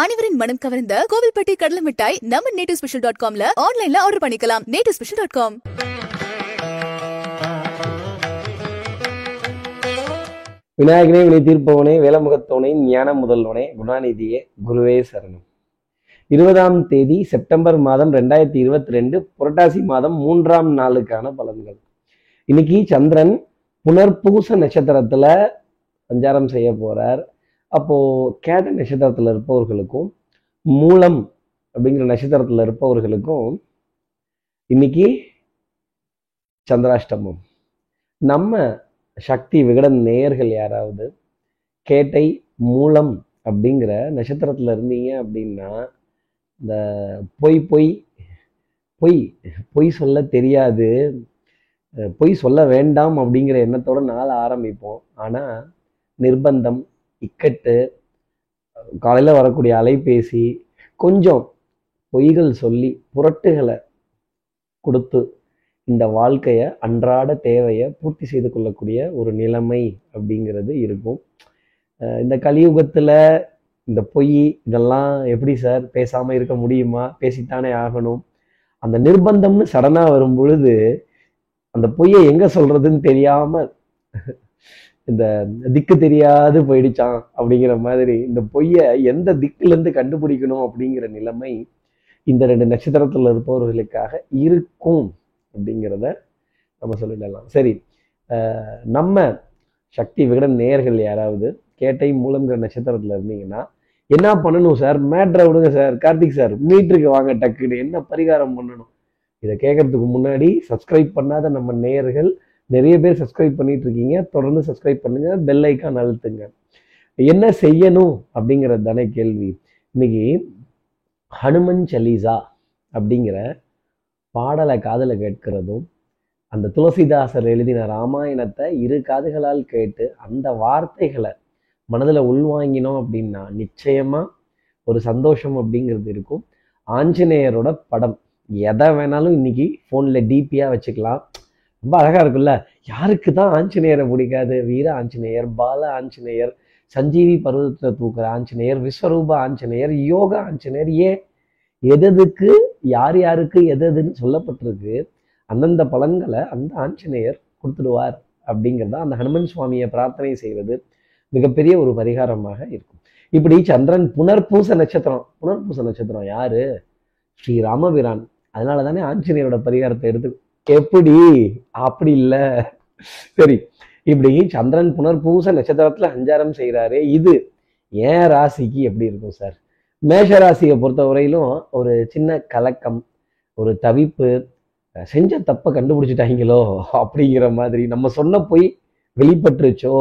அனைவரின் மனம் கவர்ந்த கோவில்பட்டி கடலை மிட்டாய் நம்ம நேட்டிவ் ஸ்பெஷல் டாட் காம்ல ஆன்லைன்ல ஆர்டர் பண்ணிக்கலாம். நேட்டிவ் ஸ்பெஷல் டாட் காம் விநாயகனே வினை தீர்ப்பவனே வேலமுகத்தவனே ஞான முதல்வனே குணாநிதியே குருவே சரணம். இருபதாம் தேதி செப்டம்பர் மாதம் ரெண்டாயிரத்தி இருபத்தி ரெண்டு புரட்டாசி மாதம் மூன்றாம் நாளுக்கான பலன்கள். இன்னைக்கு சந்திரன் புனர்பூச நட்சத்திரத்துல சஞ்சாரம் செய்ய போறார். அப்போது கேட்ட நட்சத்திரத்தில் இருப்பவர்களுக்கும் மூலம் அப்படிங்கிற நட்சத்திரத்தில் இருப்பவர்களுக்கும் இன்னைக்கு சந்திராஷ்டமம். நம்ம சக்தி விகடன் நேயர்கள் யாராவது கேட்டை மூலம் அப்படிங்கிற நட்சத்திரத்தில் இருந்தீங்க அப்படின்னா இந்த பொய் பொய் பொய் பொய் சொல்ல தெரியாது பொய் சொல்ல வேண்டாம் அப்படிங்கிற எண்ணத்தோட நாள் ஆரம்பிப்போம். ஆனால் நிர்பந்தம் இக்கட்டு காலையில் வரக்கூடிய அலைபேசி கொஞ்சம் பொய்கள் சொல்லி புரட்டுகளை கொடுத்து இந்த வாழ்க்கையை அன்றாட தேவையை பூர்த்தி செய்து கொள்ளக்கூடிய ஒரு நிலைமை அப்படிங்கிறது இருக்கும். இந்த கலியுகத்தில் இந்த பொய் இதெல்லாம் எப்படி சார்? பேசாமல் இருக்க முடியுமா? பேசித்தானே ஆகணும். அந்த நிர்பந்தம்னு சடனாக வரும் பொழுது அந்த பொய்யை எங்கே சொல்கிறதுன்னு தெரியாமல் இந்த திக்கு தெரியாது போயிடுச்சான் அப்படிங்கிற மாதிரி இந்த பொய்யை எந்த திக்குலேருந்து கண்டுபிடிக்கணும் அப்படிங்கிற நிலைமை இந்த ரெண்டு நட்சத்திரத்தில் இருப்பவர்களுக்காக இருக்கும் அப்படிங்கிறத நம்ம சொல்லிடலாம். சரி நம்ம சக்தி விகடன் நேயர்கள் யாராவது கேட்டை மூலம்ங்கிற நட்சத்திரத்தில் இருந்தீங்கன்னா என்ன பண்ணணும் சார்? மேட்ரை விடுங்க சார். கார்த்திக் சார் மீட்டருக்கு வாங்க டக்குன்னு. என்ன பரிகாரம் பண்ணணும்? இதை கேட்கறதுக்கு முன்னாடி சப்ஸ்கிரைப் பண்ணாத நம்ம நேயர்கள் நிறைய பேர் சப்ஸ்கிரைப் பண்ணிட்டு இருக்கீங்க தொடர்ந்து சப்ஸ்கிரைப் பண்ணுங்க. பெல் ஐக்கான் அழுத்துங்க. என்ன செய்யணும்? அப்படிங்கிறது தானே கேள்வி. இன்னைக்கு ஹனுமன் சலீசா அப்படிங்கிற பாடலை காதில் கேட்கிறதும் அந்த துளசிதாசர் எழுதின ராமாயணத்தை இரு காதுகளால் கேட்டு அந்த வார்த்தைகளை மனதில் உள்வாங்கினோம் அப்படின்னா நிச்சயமாக ஒரு சந்தோஷம் அப்படிங்கிறது இருக்கும். ஆஞ்சநேயரோட படம். எதை வேணாலும் இன்னைக்கு ஃபோனில் டிபியாக வச்சுக்கலாம். ரொம்ப அழகா இருக்குல்ல யாருக்கு தான் ஆஞ்சநேயரை பிடிக்காது? வீர ஆஞ்சநேயர் பால ஆஞ்சநேயர் சஞ்சீவி பருவத்தை தூக்குற ஆஞ்சநேயர் விஸ்வரூப ஆஞ்சநேயர் யோகா ஆஞ்சநேயர் ஏன் எதெதுக்கு யார் யாருக்கு எதெதுன்னு சொல்லப்பட்டிருக்கு. அந்தந்த பலன்களை அந்த ஆஞ்சநேயர் கொடுத்துடுவார் அப்படிங்கிறத அந்த ஹனுமன் சுவாமியை பிரார்த்தனை செய்வது மிகப்பெரிய ஒரு பரிகாரமாக இருக்கும். இப்படி சந்திரன் புனர்பூச நட்சத்திரம் புனர்பூச நட்சத்திரம் யாரு? ஸ்ரீ ராமபிரான். அதனால தானே ஆஞ்சநேயரோட பரிகாரத்தை எடுத்து எப்படி அப்படி இல்லை. சரி இப்படி சந்திரன் புனர்பூச நட்சத்திரத்துல சஞ்சாரம் செய்கிறாரு இது ஏன் ராசிக்கு எப்படி இருக்கும் சார்? மேஷ ராசியை பொறுத்த வரையிலும் ஒரு சின்ன கலக்கம் ஒரு தவிப்பு செஞ்ச தப்பை கண்டுபிடிச்சிட்டாங்களோ அப்படிங்கிற மாதிரி நம்ம சொன்ன போய் வெளிப்பட்டுருச்சோ?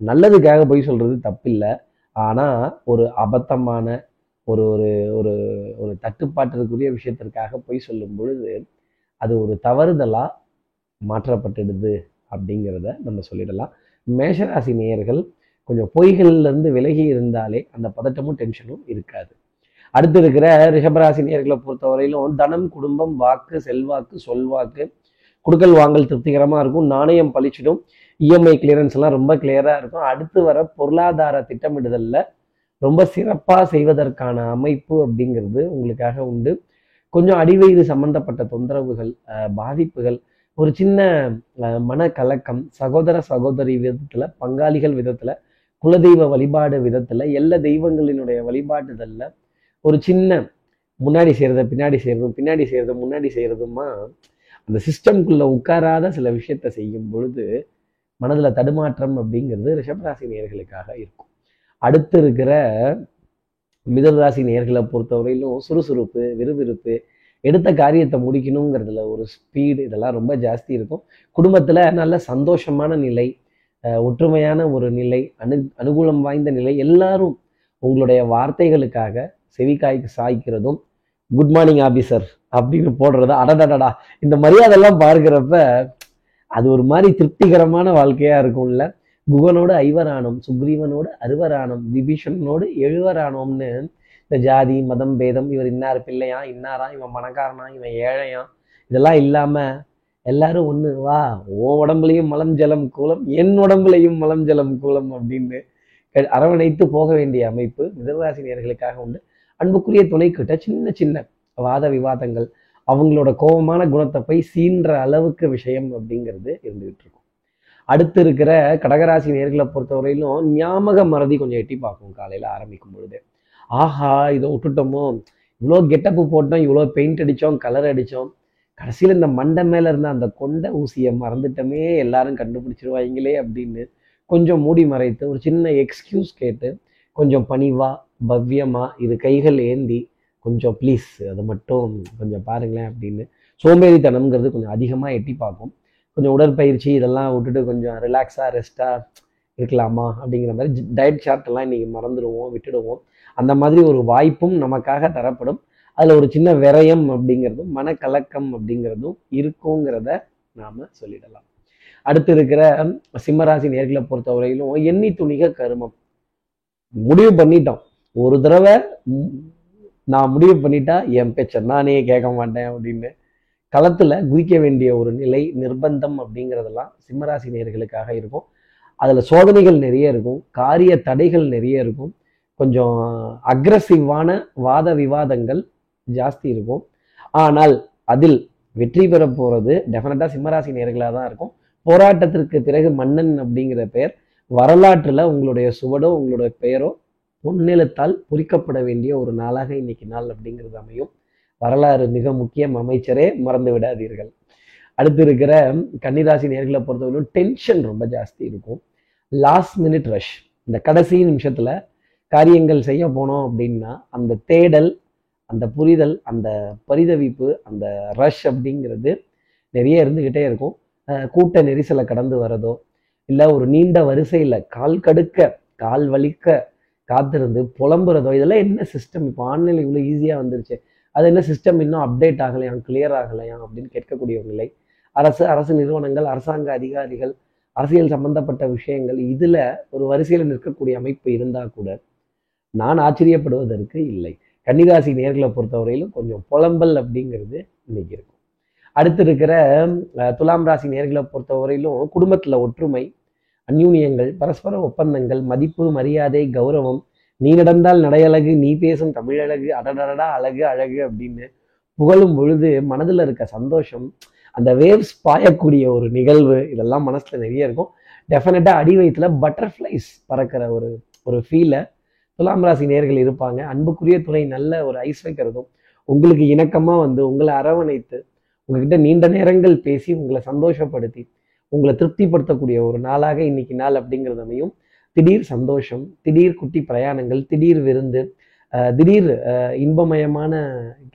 நல்லதுக்காக பொய் சொல்றது தப்பில்லை. ஆனா ஒரு அபத்தமான ஒரு ஒரு ஒரு ஒரு தட்டுப்பாட்டிற்குரிய விஷயத்திற்காக பொய் சொல்லும் பொழுது அது ஒரு தவறுதலாக மாற்றப்பட்டுடுது அப்படிங்கிறத நம்ம சொல்லிடலாம். மேஷராசி நேயர்கள் கொஞ்சம் பொய்கள்லேருந்து விலகி இருந்தாலே அந்த பதட்டமும் டென்ஷனும் இருக்காது. அடுத்து இருக்கிற ரிஷபராசி நேயர்களை பொறுத்தவரையிலும் தனம் குடும்பம் வாக்கு செல்வாக்கு சொல்வாக்கு குடுக்கல் வாங்கல் திருப்திகரமாக இருக்கும் நாணயம் பளிச்சிடும் இஎம்ஐ கிளியரன்ஸ் எல்லாம் ரொம்ப கிளியராக இருக்கும். அடுத்து வர பொருளாதார திட்டமிடுதலில் ரொம்ப சிறப்பாக செய்வதற்கான அமைப்பு அப்படிங்கிறது உங்களுக்காக உண்டு. கொஞ்சம் அடிவயிறு சம்பந்தப்பட்ட தொந்தரவுகள் பாதிப்புகள் ஒரு சின்ன மனக்கலக்கம் சகோதர சகோதரி விதத்துல பங்காளிகள் விதத்துல குலதெய்வ வழிபாடு விதத்துல எல்லா தெய்வங்களினுடைய வழிபாட்டுதலில் ஒரு சின்ன முன்னாடி செய்யறத பின்னாடி செய்யறதும் பின்னாடி செய்யறத முன்னாடி செய்யறதுமா அந்த சிஸ்டம்குள்ள உட்காராத சில விஷயத்த செய்யும் பொழுது மனதுல தடுமாற்றம் அப்படிங்கிறது ரிஷபராசி நேர்களுக்காக இருக்கும். அடுத்து இருக்கிற மிதராசி நேயர்களை பொறுத்தவரையிலும் சுறுசுறுப்பு விறுவிறுப்பு எடுத்த காரியத்தை முடிக்கணுங்கிறதுல ஒரு ஸ்பீடு இதெல்லாம் ரொம்ப ஜாஸ்தி இருக்கும். குடும்பத்தில் நல்ல சந்தோஷமான நிலை ஒற்றுமையான ஒரு நிலை அனு அனுகூலம் வாய்ந்த நிலை எல்லாரும் உங்களுடைய வார்த்தைகளுக்காக செவிக்காய்க்கு சாய்க்கிறதும் குட் மார்னிங் ஆபீசர் அப்படின்னு போடுறது அடடடடா இந்த மரியாதையெல்லாம் பார்க்குறப்ப அது ஒரு மாதிரி திருப்திகரமான வாழ்க்கையாக இருக்கும்ல. குகனோடு ஐவரானோம் சுக்ரீவனோடு அறுவரானோம் விபீஷணனோடு எழுவரானோம்னு இந்த ஜாதி மதம் பேதம் இவர் இன்னார் பிள்ளையா இன்னாரா இவன் மனக்காரனா இவன் ஏழையா இதெல்லாம் இல்லாம எல்லாரும் ஒண்ணு வா உன் உடம்புலையும் மலம் ஜலம் கூலம் என் உடம்புலையும் மலம் ஜலம் கூலம் அப்படின்னு அரவணைத்து போக வேண்டிய அமைப்பு மிதராசி நேர்களுக்காக உண்டு. அன்புக்குரிய கிட்ட சின்ன சின்ன வாத விவாதங்கள் அவங்களோட கோபமான குணத்தை போய் சீன்ற அளவுக்கு விஷயம் அப்படிங்கிறது இருந்துகிட்டு இருக்கும் அடுத்து இருக்கிற கடகராசி நேர்களை பொறுத்தவரையிலும் ஞாபக மறதி கொஞ்சம் எட்டி பார்க்கும் காலையில் ஆரம்பிக்கும் பொழுது. ஆஹா இதை விட்டுட்டோமோ? இவ்வளோ கெட்டப்பு போட்டோம் இவ்வளோ பெயிண்ட் அடித்தோம் கலர் அடித்தோம் கடைசியில் இந்த மண்டை மேலே இருந்த அந்த கொண்டை ஊசியை மறந்துட்டோமே எல்லாரும் கண்டுபிடிச்சிருவாங்களே அப்படின்னு கொஞ்சம் மூடி மறைத்து ஒரு சின்ன எக்ஸ்கியூஸ் கேட்டு கொஞ்சம் பணிவா பவ்யமா இது கைகள் ஏந்தி கொஞ்சம் ப்ளீஸ் அதை மட்டும் கொஞ்சம் பாருங்களேன் அப்படின்னு சோம்பேறித்தனம்ங்கிறது கொஞ்சம் அதிகமாக எட்டி பார்க்கும். கொஞ்சம் உடற்பயிற்சி இதெல்லாம் விட்டுட்டு கொஞ்சம் ரிலாக்ஸாக ரெஸ்ட்டாக இருக்கலாமா அப்படிங்கிற மாதிரி டயட் சார்ட்டெல்லாம் இன்றைக்கி மறந்துடுவோம் விட்டுடுவோம். அந்த மாதிரி ஒரு வாய்ப்பும் நமக்காக தரப்படும். அதில் ஒரு சின்ன விரயம் அப்படிங்கிறதும் மனக்கலக்கம் அப்படிங்கிறதும் இருக்குங்கிறத நாம் சொல்லிடலாம். அடுத்து இருக்கிற சிம்மராசி நேர்களை பொறுத்தவரையிலும் எண்ணி துணிக கருமம். முடிவு பண்ணிட்டோம். ஒரு தடவை நான் முடிவு பண்ணிட்டா என் பேச்ச நானே கேட்க மாட்டேன் அப்படின்னு. களத்தில் குதிக்க வேண்டிய ஒரு நிலை நிர்பந்தம் அப்படிங்கிறதெல்லாம் சிம்மராசி நேர்களுக்காக இருக்கும். அதில் சோதனைகள் நிறைய இருக்கும். காரிய தடைகள் நிறைய இருக்கும். கொஞ்சம் அக்ரஸிவான வாத விவாதங்கள் ஜாஸ்தி இருக்கும். ஆனால் அதில் வெற்றி பெற போகிறது டெஃபினட்டாக சிம்மராசி நேர்களாக தான் இருக்கும். போராட்டத்திற்கு பிறகு மன்னன் அப்படிங்கிற பெயர் வரலாற்றில் உங்களுடைய சுவடோ உங்களுடைய பெயரோ பொன்னெழுத்தால் பொறிக்கப்பட வேண்டிய ஒரு நாளாக இன்னைக்கு நாள் அப்படிங்கிறது அமையும். வரலாறு மிக முக்கியம். அமைச்சரே மறந்து விடாதீர்கள். அடுத்து இருக்கிற கன்னிராசி நேர்களை பொறுத்தவரைக்கும் டென்ஷன் ரொம்ப ஜாஸ்தி இருக்கும். லாஸ்ட் மினிட் ரஷ் இந்த கடைசி நிமிஷத்தில் காரியங்கள் செய்ய போனோம் அப்படின்னா அந்த தேடல் அந்த புரிதல் அந்த பரிதவிப்பு அந்த ரஷ் அப்படிங்கிறது நிறைய இருந்துக்கிட்டே இருக்கும். கூட்ட நெரிசலை கடந்து வரதோ இல்லை ஒரு நீண்ட வரிசையில் கால் கடுக்க கால் வலிக்க காத்திருந்து புலம்புறதோ இதெல்லாம் என்ன சிஸ்டம் இப்போ ஆன்லைனில் இவ்வளோ ஈஸியாக வந்துருச்சு. அது என்ன சிஸ்டம் இன்னும் அப்டேட் ஆகலையாம் கிளியர் ஆகலையாம் அப்படின்னு கேட்கக்கூடிய நிலை. அரசு அரசு நிறுவனங்கள் அரசாங்க அதிகாரிகள் அரசியல் சம்பந்தப்பட்ட விஷயங்கள் இதில் ஒரு வரிசையில் நிற்கக்கூடிய அமைப்பு இருந்தால் கூட நான் ஆச்சரியப்படுவதற்கு இல்லை. கன்னிராசி நேர்களை பொறுத்தவரையிலும் கொஞ்சம் புலம்பல் அப்படிங்கிறது இன்னைக்கு இருக்கும். அடுத்து இருக்கிற துலாம் ராசி நேர்களை பொறுத்தவரையிலும் குடும்பத்தில் ஒற்றுமை அந்யூனியங்கள் பரஸ்பர ஒப்பந்தங்கள் மதிப்பு மரியாதை கௌரவம் நீ நடந்தால் நடையழகு நீ பேசும் தமிழழகு அடடடடா அழகு அழகு அப்படின்னு புகழும் பொழுது மனதில் இருக்க சந்தோஷம் அந்த வேவ்ஸ் பாயக்கூடிய ஒரு நிகழ்வு இதெல்லாம் மனசில் நிறைய இருக்கும். டெஃபினட்டாக அடி வயிற்றுல பட்டர்ஃப்ளைஸ் பறக்கிற ஒரு ஒரு ஃபீலை துலாம் ராசி நேர்கள் இருப்பாங்க. அன்புக்குரிய துணை நல்ல ஒரு ஐஸ் வைக்கிறதும் உங்களுக்கு இணக்கமாக வந்து உங்களை அரவணைத்து உங்ககிட்ட நீண்ட நேரங்கள் பேசி உங்களை சந்தோஷப்படுத்தி உங்களை திருப்திப்படுத்தக்கூடிய ஒரு நாளாக இன்னைக்கு நாள் அப்படிங்கிறதமையும் திடீர் சந்தோஷம் திடீர் குட்டி பிரயாணங்கள் திடீர் விருந்து திடீர் இன்பமயமான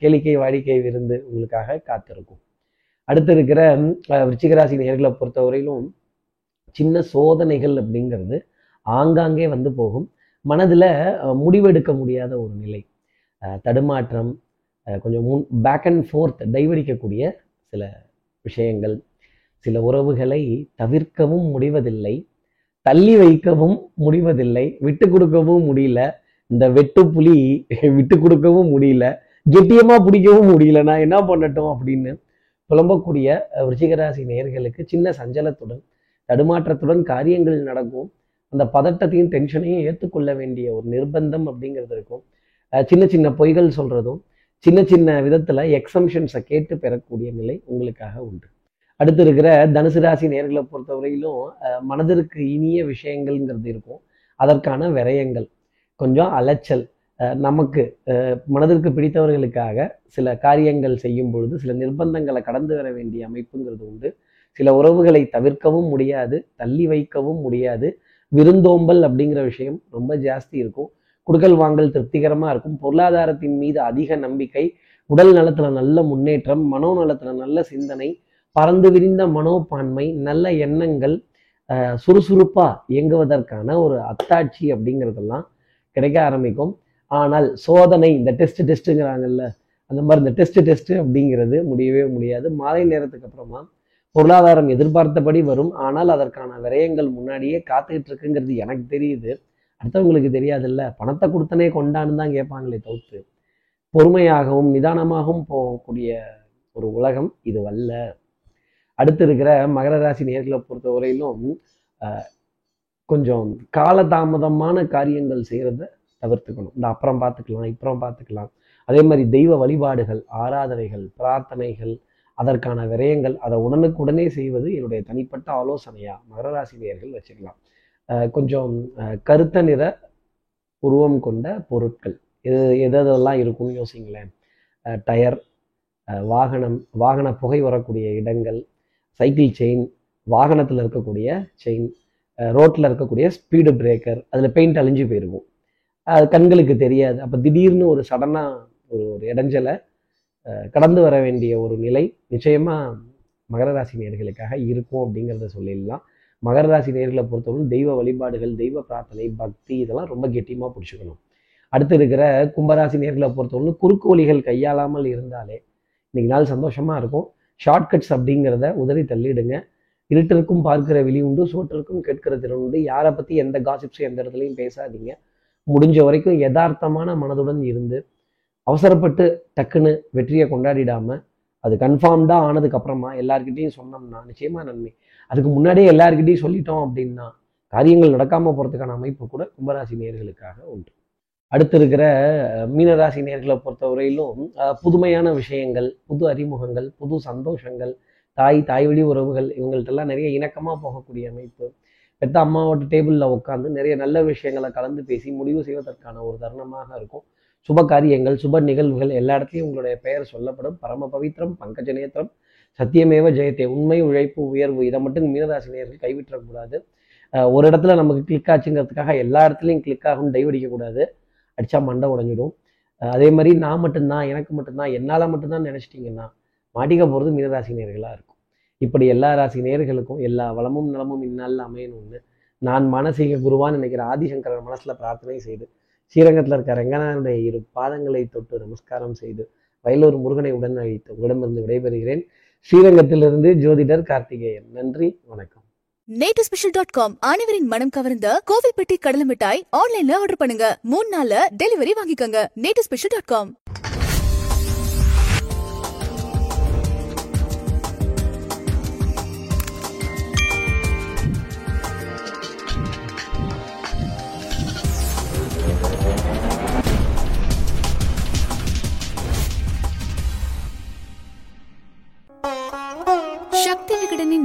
கேளிக்கை வாடிக்கை விருந்து உங்களுக்காக காத்திருக்கும். அடுத்து இருக்கிற விருச்சிகராசி நேர்களை பொறுத்தவரையிலும் சின்ன சோதனைகள் அப்படிங்கிறது ஆங்காங்கே வந்து போகும். மனதில் முடிவெடுக்க முடியாத ஒரு நிலை. தடுமாற்றம் கொஞ்சம் முன் பேக் அண்ட் ஃபோர்த் டைவடிக்கக்கூடிய சில விஷயங்கள். சில உறவுகளை தவிர்க்கவும் முடிவதில்லை. தள்ளி வைக்கவும் முடிவதில்லை. விட்டு கொடுக்கவும் முடியல. இந்த வெட்டு புலி விட்டு கொடுக்கவும் முடியல. கெட்டியமாக பிடிக்கவும் முடியல. நான் என்ன பண்ணட்டும் அப்படின்னு புலம்பக்கூடிய அஹ், விருச்சிகராசி நேயர்களுக்கு சின்ன சஞ்சலத்துடன் தடுமாற்றத்துடன் காரியங்கள் நடக்கும். அந்த பதட்டத்தையும் டென்ஷனையும் ஏற்றுக்கொள்ள வேண்டிய ஒரு நிர்பந்தம் அப்படிங்கிறது இருக்கும். சின்ன சின்ன பொய்கள் சொல்கிறதும் சின்ன சின்ன விதத்தில் எக்ஸம்ஷன்ஸை கேட்டு பெறக்கூடிய நிலை உங்களுக்காக உண்டு. அடுத்து இருக்கிற தனுசு ராசி நேர்களை பொறுத்தவரையிலும் மனதிற்கு இனிய விஷயங்கள்ங்கிறது இருக்கும். அதற்கான விரயங்கள் கொஞ்சம் அலைச்சல் நமக்கு மனதிற்கு பிடித்தவர்களுக்காக சில காரியங்கள் செய்யும் பொழுது சில நிர்பந்தங்களை கடந்து வர வேண்டிய அமைப்புங்கிறது உண்டு. சில உறவுகளை தவிர்க்கவும் முடியாது தள்ளி வைக்கவும் முடியாது. விருந்தோம்பல் அப்படிங்கிற விஷயம் ரொம்ப ஜாஸ்தி இருக்கும். குடுக்கல் வாங்கல் திருப்திகரமா இருக்கும். பொருளாதாரத்தின் மீது அதிக நம்பிக்கை உடல் நலத்துல நல்ல முன்னேற்றம் மனோ நலத்தில் நல்ல சிந்தனை பறந்து விரிந்த மனோப்பான்மை நல்ல எண்ணங்கள் சுறுசுறுப்பாக சுறுசுறுப்பா இயங்குவதற்கான ஒரு அத்தாட்சி அப்படிங்கிறதெல்லாம் கிடைக்க ஆரம்பிக்கும். ஆனால் சோதனை இந்த டெஸ்ட் டெஸ்ட்டுங்கிறாங்கல்ல அந்த மாதிரி இந்த டெஸ்ட் டெஸ்ட் அப்படிங்கிறது முடியவே முடியாது. மாலை நேரத்துக்கு அப்புறமா பொருளாதாரம் எதிர்பார்த்தபடி வரும். ஆனால் அதற்கான விரயங்கள் முன்னாடியே காத்துக்கிட்டு இருக்குங்கிறது எனக்கு தெரியுது. அடுத்தவங்களுக்கு தெரியாதுல்ல. பணத்தை கொடுத்தனே கொண்டான்னு தான் கேட்பாங்களே தவிர்த்து. பொறுமையாகவும் நிதானமாகவும் போகக்கூடிய ஒரு உலகம் இது வல்ல அடுத்து இருக்கிற மகர ராசி நேர்களை பொறுத்தவரையிலும் வரையிலும் கொஞ்சம் காலதாமதமான காரியங்கள் செய்கிறத தவிர்த்துக்கணும். இந்த அப்புறம் பார்த்துக்கலாம் இப்புறம் பார்த்துக்கலாம். அதே மாதிரி தெய்வ வழிபாடுகள் ஆராதனைகள் பிரார்த்தனைகள் அதற்கான விரயங்கள் அதை உடனுக்குடனே செய்வது என்னுடைய தனிப்பட்ட ஆலோசனையா? மகர ராசி நேயர்கள் வச்சுக்கலாம். கொஞ்சம் கருத்த நிற உருவம் கொண்ட பொருட்கள். எது எதெல்லாம் இருக்கும்னு யோசிங்களேன். டயர் வாகனம் வாகன புகை வரக்கூடிய இடங்கள் சைக்கிள் செயின் வாகனத்தில் இருக்கக்கூடிய செயின் ரோட்டில் இருக்கக்கூடிய ஸ்பீடு பிரேக்கர் அதில் பெயிண்ட் அழிஞ்சு போயிருக்கும். அது கண்களுக்கு தெரியாது. அப்போ திடீர்னு ஒரு சடனாக ஒரு ஒரு இடைஞ்சலை கடந்து வர வேண்டிய ஒரு நிலை நிச்சயமாக மகர ராசி நேர்களுக்காக இருக்கும் அப்படிங்கிறத சொல்லிடலாம். மகர ராசி நேர்களை பொறுத்தவரை தெய்வ வழிபாடுகள் தெய்வ பிரார்த்தனை பக்தி இதெல்லாம் ரொம்ப கெட்டியமாக பிடிச்சிக்கணும். அடுத்து இருக்கிற கும்பராசி நேர்களை பொறுத்தவரை குறுக்கு வழிகள் கையாளாமல் இருந்தாலே இன்னைக்கு நாள் சந்தோஷமாக இருக்கும். ஷார்ட்கட்ஸ் அப்படிங்கிறத உதறி தள்ளிடுங்க. இருட்டிற்கும் பார்க்கிற வெளி உண்டு சோற்றிற்கும் கேட்கிற திறன் உண்டு. யாரை பற்றி எந்த காசிப்ஸும் எந்த இடத்துலையும் பேசாதீங்க. முடிஞ்ச வரைக்கும் யதார்த்தமான மனதுடன் இருந்து அவசரப்பட்டு டக்குன்னு வெற்றியை கொண்டாடிடாம அது கன்ஃபார்ம்டாக ஆனதுக்கு அப்புறமா எல்லார்கிட்டையும் சொன்னோம்னா நிச்சயமா நன்மை. அதுக்கு முன்னாடியே எல்லார்கிட்டையும் சொல்லிட்டோம் அப்படின்னா காரியங்கள் நடக்காம போகிறதுக்கான அமைப்பு கூட கும்பராசி நேர்களுக்காக உண்டு. அடுத்து இருக்கிற மீனராசி நேர்களை பொறுத்தவரையிலும் புதுமையான விஷயங்கள் புது அறிமுகங்கள் புது சந்தோஷங்கள் தாய் தாய் வழி உறவுகள் இவங்கள்ட்டெல்லாம் நிறைய இணக்கமாக போகக்கூடிய அமைப்பு. பெத்த அம்மாவோட டேபிளில் உட்காந்து நிறைய நல்ல விஷயங்களை கலந்து பேசி முடிவு செய்வதற்கான ஒரு தருணமாக இருக்கும். சுப காரியங்கள் சுப நிகழ்வுகள் எல்லா இடத்துலையும் உங்களுடைய பெயர் சொல்லப்படும். பரம பவித்ரம் பங்கஜ நேத்திரம் சத்தியமேவ ஜெயத்தே உண்மை உழைப்பு உயர்வு இதை மட்டும் மீனராசி நேயர்கள் கைவிட்டக்கூடாது ஒரு இடத்துல நமக்கு கிளிக் ஆச்சுங்கிறதுக்காக எல்லா இடத்துலையும் கிளிக் ஆகும் டைவடிக்கக்கூடாது அடிச்சா மண்டை உடைஞ்சிடும். அதே மாதிரி நான் மட்டும்தான் எனக்கு மட்டும்தான் என்னால் மட்டும்தான் நினச்சிட்டிங்கன்னா மாட்டிக்க போகிறது மீனராசி நேர்களாக இருக்கும். இப்படி எல்லா ராசி நேர்களுக்கும் எல்லா வளமும் நலமும் இந்நாளில் அமையணும்னு நான் மனசீக குருவான்னு நினைக்கிற ஆதிசங்கரன் மனசில் பிரார்த்தனை செய்து ஸ்ரீரங்கத்தில் இருக்க ரங்கநாதனுடைய இரு பாதங்களை தொட்டு நமஸ்காரம் செய்து வயலூர் முருகனை உடன் அழைத்து உடமிருந்து விடைபெறுகிறேன். ஸ்ரீரங்கத்திலிருந்து ஜோதிடர் கார்த்திகேயன். நன்றி வணக்கம். நேட்டு ஸ்பெஷல் டாட் காம் அனைவரின் மனம் கவர்ந்த கோவில்பட்டி கடலை மிட்டாய் ஆன்லைன்ல ஆர்டர் பண்ணுங்க. மூணு நாள்ல டெலிவரி வாங்கிக்கோங்க. நேட்டு ஸ்பெஷல் டாட் காம்